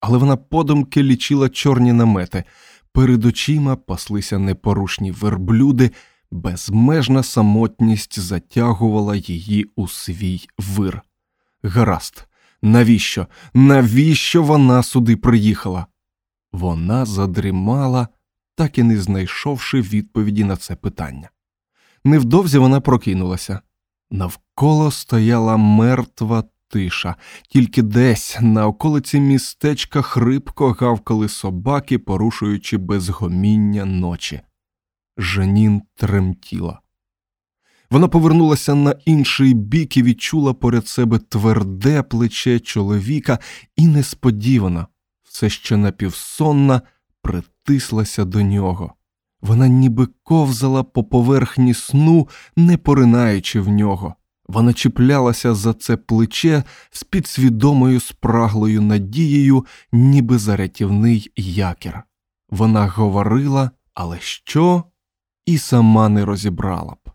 але вона подумки лічила чорні намети, перед очима паслися непорушні верблюди, безмежна самотність затягувала її у свій вир. Гаразд, навіщо? Навіщо вона сюди приїхала? Вона задрімала, так і не знайшовши відповіді на це питання. Невдовзі вона прокинулася. Навколо стояла мертва тиша, тільки десь на околиці містечка хрипко гавкали собаки, порушуючи безгоміння ночі. Жанін тремтіла. Вона повернулася на інший бік і відчула поряд себе тверде плече чоловіка і несподівано, все ще напівсонна, притислася до нього. Вона ніби ковзала по поверхні сну, не поринаючи в нього. Вона чіплялася за це плече з підсвідомою спраглою надією, ніби за рятівний якір. Вона говорила, але що і сама не розібрала б.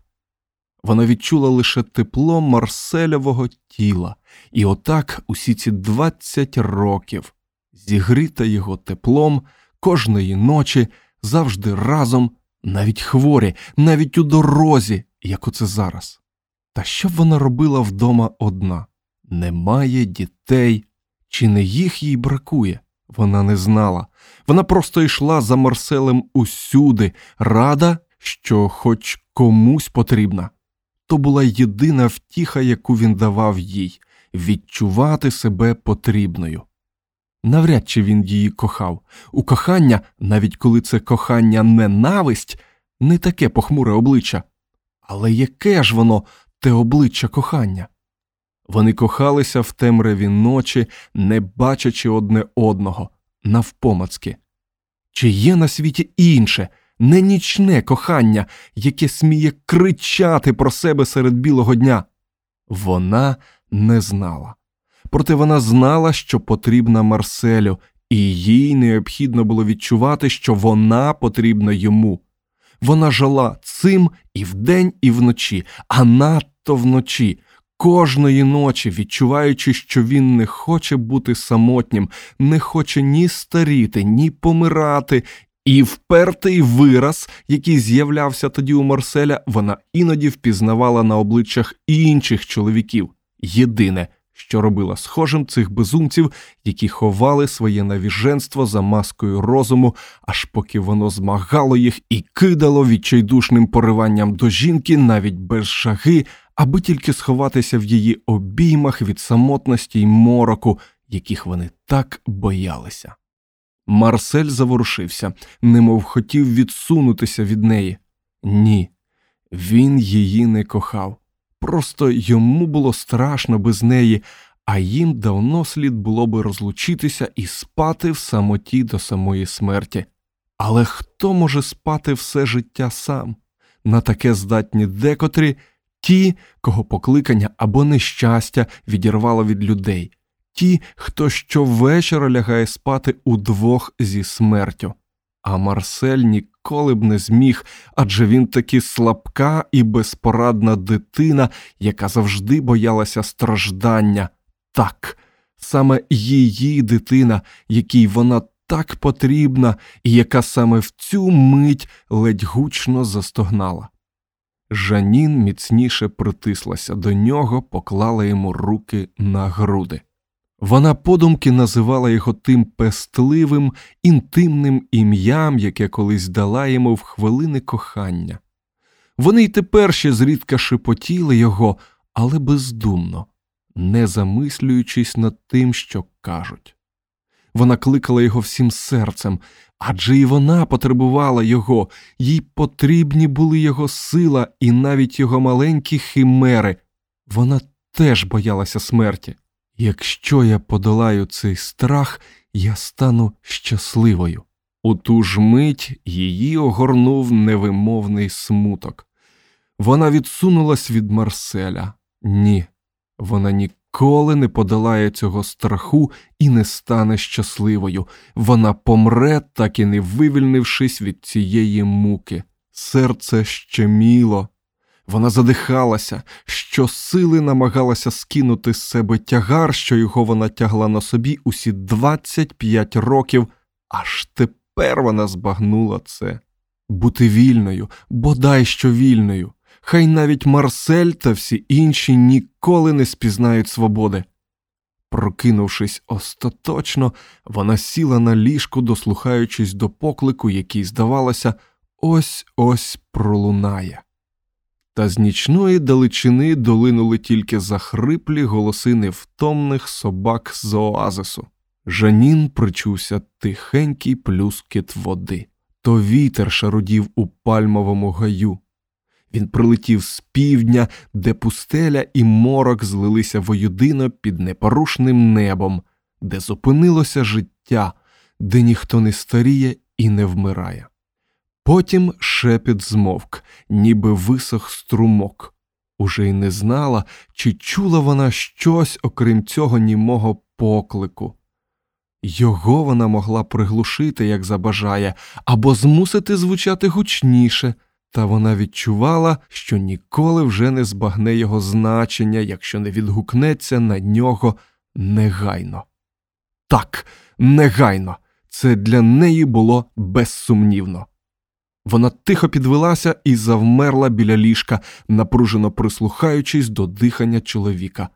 Вона відчула лише тепло Марселевого тіла, і отак усі ці двадцять років, зігріта його теплом кожної ночі, завжди разом, навіть хворі, навіть у дорозі, як оце зараз. Та що б вона робила вдома одна? Немає дітей, чи не їх їй бракує? Вона не знала. Вона просто йшла за Марселем усюди, рада, що хоч комусь потрібна. То була єдина втіха, яку він давав їй відчувати себе потрібною. Навряд чи він її кохав. У кохання, навіть коли це кохання ненависть, не таке похмуре обличчя. Але яке ж воно те обличчя кохання? Вони кохалися в темряві ночі, не бачачи одне одного, навпомацки. Чи є на світі інше, не нічне кохання, яке сміє кричати про себе серед білого дня? Вона не знала. Проте вона знала, що потрібна Марселю, і їй необхідно було відчувати, що вона потрібна йому. Вона жила цим і вдень, і вночі, а надто вночі, кожної ночі, відчуваючи, що він не хоче бути самотнім, не хоче ні старіти, ні помирати. І впертий вираз, який з'являвся тоді у Марселя, вона іноді впізнавала на обличчях інших чоловіків. Єдине, що робила схожим цих безумців, які ховали своє навіженство за маскою розуму, аж поки воно змагало їх і кидало відчайдушним пориванням до жінки навіть без шаги, аби тільки сховатися в її обіймах від самотності й мороку, яких вони так боялися. Марсель заворушився, немов хотів відсунутися від неї. Ні, він її не кохав. Просто йому було страшно без неї, а їм давно слід було би розлучитися і спати в самоті до самої смерті. Але хто може спати все життя сам? На таке здатні декотрі ті, кого покликання або нещастя відірвало від людей, ті, хто щовечора лягає спати удвох зі смертю. А Марсель ніколи б не зміг, адже він таки слабка і безпорадна дитина, яка завжди боялася страждання. Так, саме її дитина, якій вона так потрібна, і яка саме в цю мить ледь гучно застогнала. Жанін міцніше притислася до нього, поклала йому руки на груди. Вона подумки називала його тим пестливим, інтимним ім'ям, яке колись дала йому в хвилини кохання. Вони й тепер ще зрідка шепотіли його, але бездумно, не замислюючись над тим, що кажуть. Вона кликала його всім серцем, адже і вона потребувала його, їй потрібні були його сила і навіть його маленькі химери. Вона теж боялася смерті. Якщо я подолаю цей страх, я стану щасливою. У ту ж мить її огорнув невимовний смуток. Вона відсунулась від Марселя. Ні, вона ніколи не подолає цього страху і не стане щасливою. Вона помре, так і не вивільнившись від цієї муки. Серце щеміло, вона задихалася, що сили намагалася скинути з себе тягар, що його вона тягла на собі усі 25 років, аж тепер вона збагнула це. Бути вільною, бодай що вільною. Хай навіть Марсель та всі інші ніколи не спізнають свободи. Прокинувшись остаточно, вона сіла на ліжку, дослухаючись до поклику, який, здавалося, ось ось пролунає та з нічної далечини долинули тільки захриплі голоси невтомних собак з оазису. Жанін причувся тихенький плюскіт води, то вітер шарудів у пальмовому гаю. Він прилетів з півдня, де пустеля і морок злилися воєдино під непорушним небом, де зупинилося життя, де ніхто не старіє і не вмирає. Потім шепіт змовк, ніби висох струмок. Уже й не знала, чи чула вона щось, окрім цього німого поклику. Його вона могла приглушити, як забажає, або змусити звучати гучніше, та вона відчувала, що ніколи вже не збагне його значення, якщо не відгукнеться на нього негайно. Так, негайно, це для неї було безсумнівно. Вона тихо підвелася і завмерла біля ліжка, напружено прислухаючись до дихання чоловіка.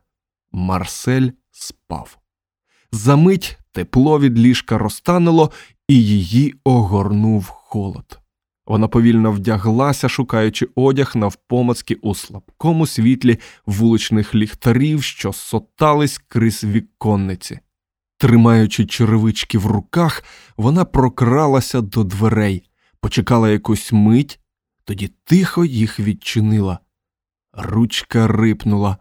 Марсель спав. Замить тепло від ліжка розтануло, і її огорнув холод. Вона повільно вдяглася, шукаючи одяг навпомацьки у слабкому світлі вуличних ліхтарів, що сотались крізь віконниці. Тримаючи черевички в руках, вона прокралася до дверей, почекала якусь мить, тоді тихо їх відчинила. Ручка рипнула,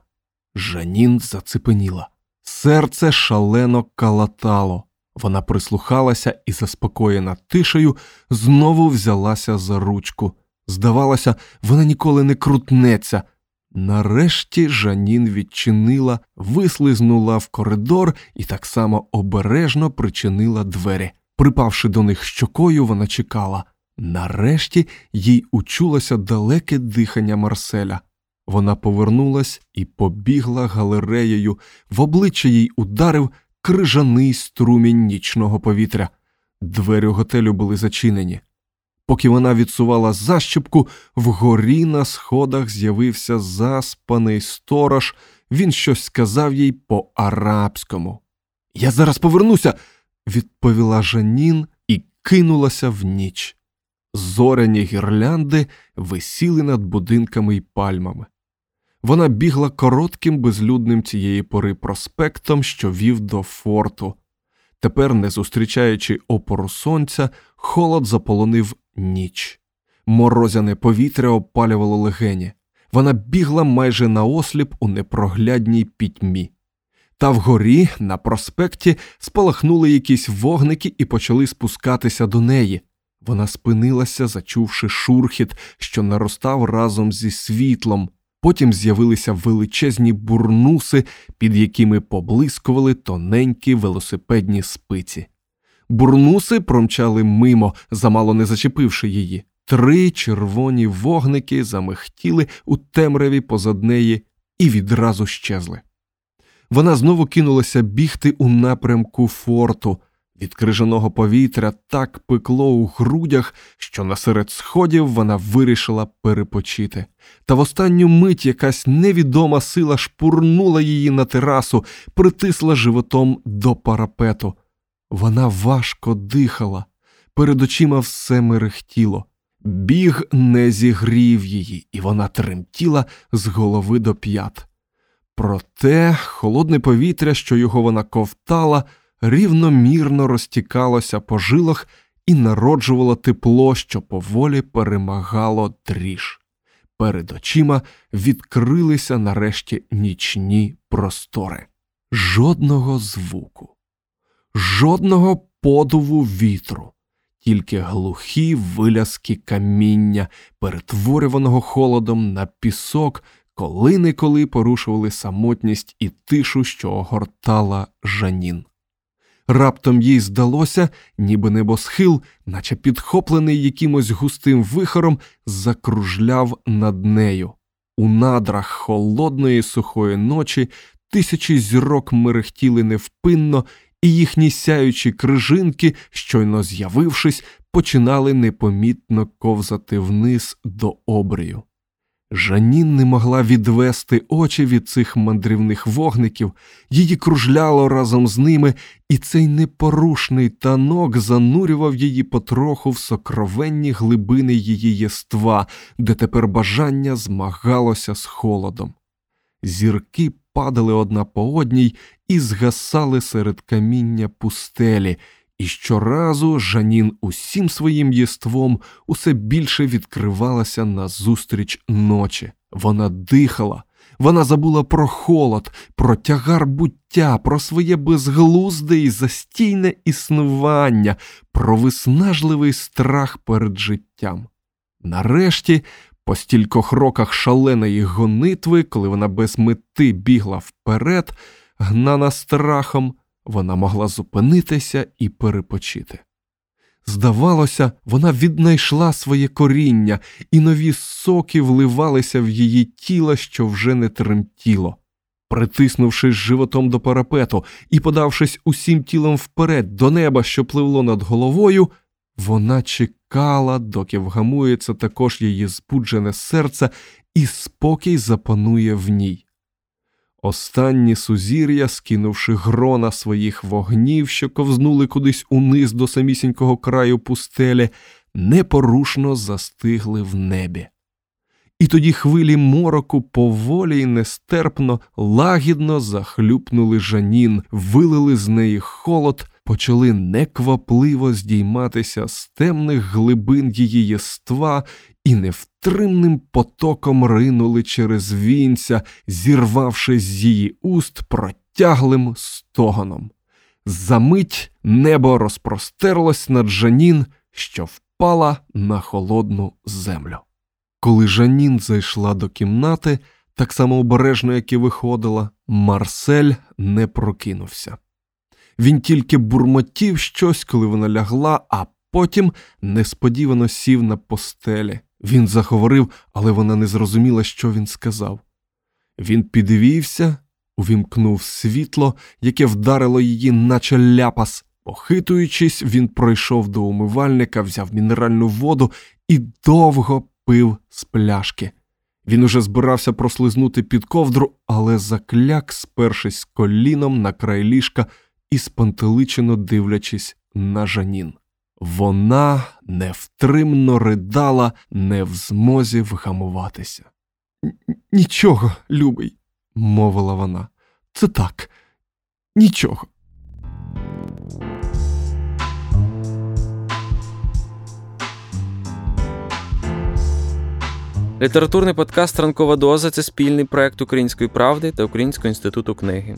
Жанін зацепеніла. Серце шалено калатало. Вона прислухалася і, заспокоєна тишею, знову взялася за ручку. Здавалося, вона ніколи не крутнеться. Нарешті Жанін відчинила, вислизнула в коридор і так само обережно причинила двері. Припавши до них щокою, вона чекала. Нарешті їй учулося далеке дихання Марселя. Вона повернулась і побігла галереєю, в обличчя їй ударив крижаний струмінь нічного повітря. Двері готелю були зачинені. Поки вона відсувала защіпку, вгорі на сходах з'явився заспаний сторож, він щось сказав їй по арабському. Я зараз повернуся, відповіла Жанін і кинулася в ніч. Зоряні гірлянди висіли над будинками й пальмами. Вона бігла коротким безлюдним цієї пори проспектом, що вів до форту. Тепер, не зустрічаючи опору сонця, холод заполонив ніч. Морозяне повітря опалювало легені. Вона бігла майже наосліп у непроглядній пітьмі. Та вгорі, на проспекті, спалахнули якісь вогники і почали спускатися до неї. Вона спинилася, зачувши шурхіт, що наростав разом зі світлом. Потім з'явилися величезні бурнуси, під якими поблискували тоненькі велосипедні спиці. Бурнуси промчали мимо, замало не зачепивши її. Три червоні вогники замихтіли у темряві позад неї і відразу щезли. Вона знову кинулася бігти у напрямку форту. Від крижаного повітря так пекло у грудях, що насеред сходів вона вирішила перепочити. Та в останню мить якась невідома сила шпурнула її на терасу, притисла животом до парапету. Вона важко дихала, перед очима все мерехтіло. Біг не зігрів її, і вона тремтіла з голови до п'ят. Проте холодне повітря, що його вона ковтала, рівномірно розтікалося по жилах і народжувало тепло, що поволі перемагало дріж. Перед очима відкрилися нарешті нічні простори. Жодного звуку, жодного подуву вітру, тільки глухі виляски каміння, перетворюваного холодом на пісок, коли неколи порушували самотність і тишу, що огортала Жанін. Раптом їй здалося, ніби небосхил, наче підхоплений якимось густим вихором, закружляв над нею. У надрах холодної сухої ночі тисячі зірок мерехтіли невпинно, і їхні сяючі крижинки, щойно з'явившись, починали непомітно ковзати вниз до обрію. Жанін не могла відвести очі від цих мандрівних вогників, її кружляло разом з ними, і цей непорушний танок занурював її потроху в сокровенні глибини її єства, де тепер бажання змагалося з холодом. Зірки падали одна по одній і згасали серед каміння пустелі, і щоразу Жанін усім своїм єством усе більше відкривалася назустріч ночі. Вона дихала, вона забула про холод, про тягар буття, про своє безглузде і застійне існування, про виснажливий страх перед життям. Нарешті, по стількох роках шаленої гонитви, коли вона без мети бігла вперед, гнана страхом, вона могла зупинитися і перепочити. Здавалося, вона віднайшла своє коріння, і нові соки вливалися в її тіло, що вже не тремтіло. Притиснувшись животом до парапету і подавшись усім тілом вперед до неба, що пливло над головою, вона чекала, доки вгамується також її збуджене серце, і спокій запанує в ній. Останні сузір'я, скинувши грона своїх вогнів, що ковзнули кудись униз до самісінького краю пустелі, непорушно застигли в небі. І тоді хвилі мороку поволі й нестерпно, лагідно захлюпнули жанін, вилили з неї холод, почали неквапливо здійматися з темних глибин її єства і невтримним потоком ринули через вінця, зірвавши з її уст протяглим стогоном. Замить небо розпростерлось над жанін, що впала на холодну землю. Коли Жанін зайшла до кімнати, так само обережно, як і виходила, Марсель не прокинувся. Він тільки бурмотів щось, коли вона лягла, а потім несподівано сів на постелі. Він заговорив, але вона не зрозуміла, що він сказав. Він підвівся, увімкнув світло, яке вдарило її, наче ляпас. Похитуючись, він пройшов до умивальника, взяв мінеральну воду і довго пив з пляшки. Він уже збирався прослизнути під ковдру, але закляк, спершись коліном на край ліжка і спантеличено дивлячись на жанін. Вона невтримно ридала, не в змозі вгамуватися. Нічого, любий, мовила вона. Це так, нічого. Літературний подкаст Ранкова доза це спільний проект Української правди та Українського інституту книги.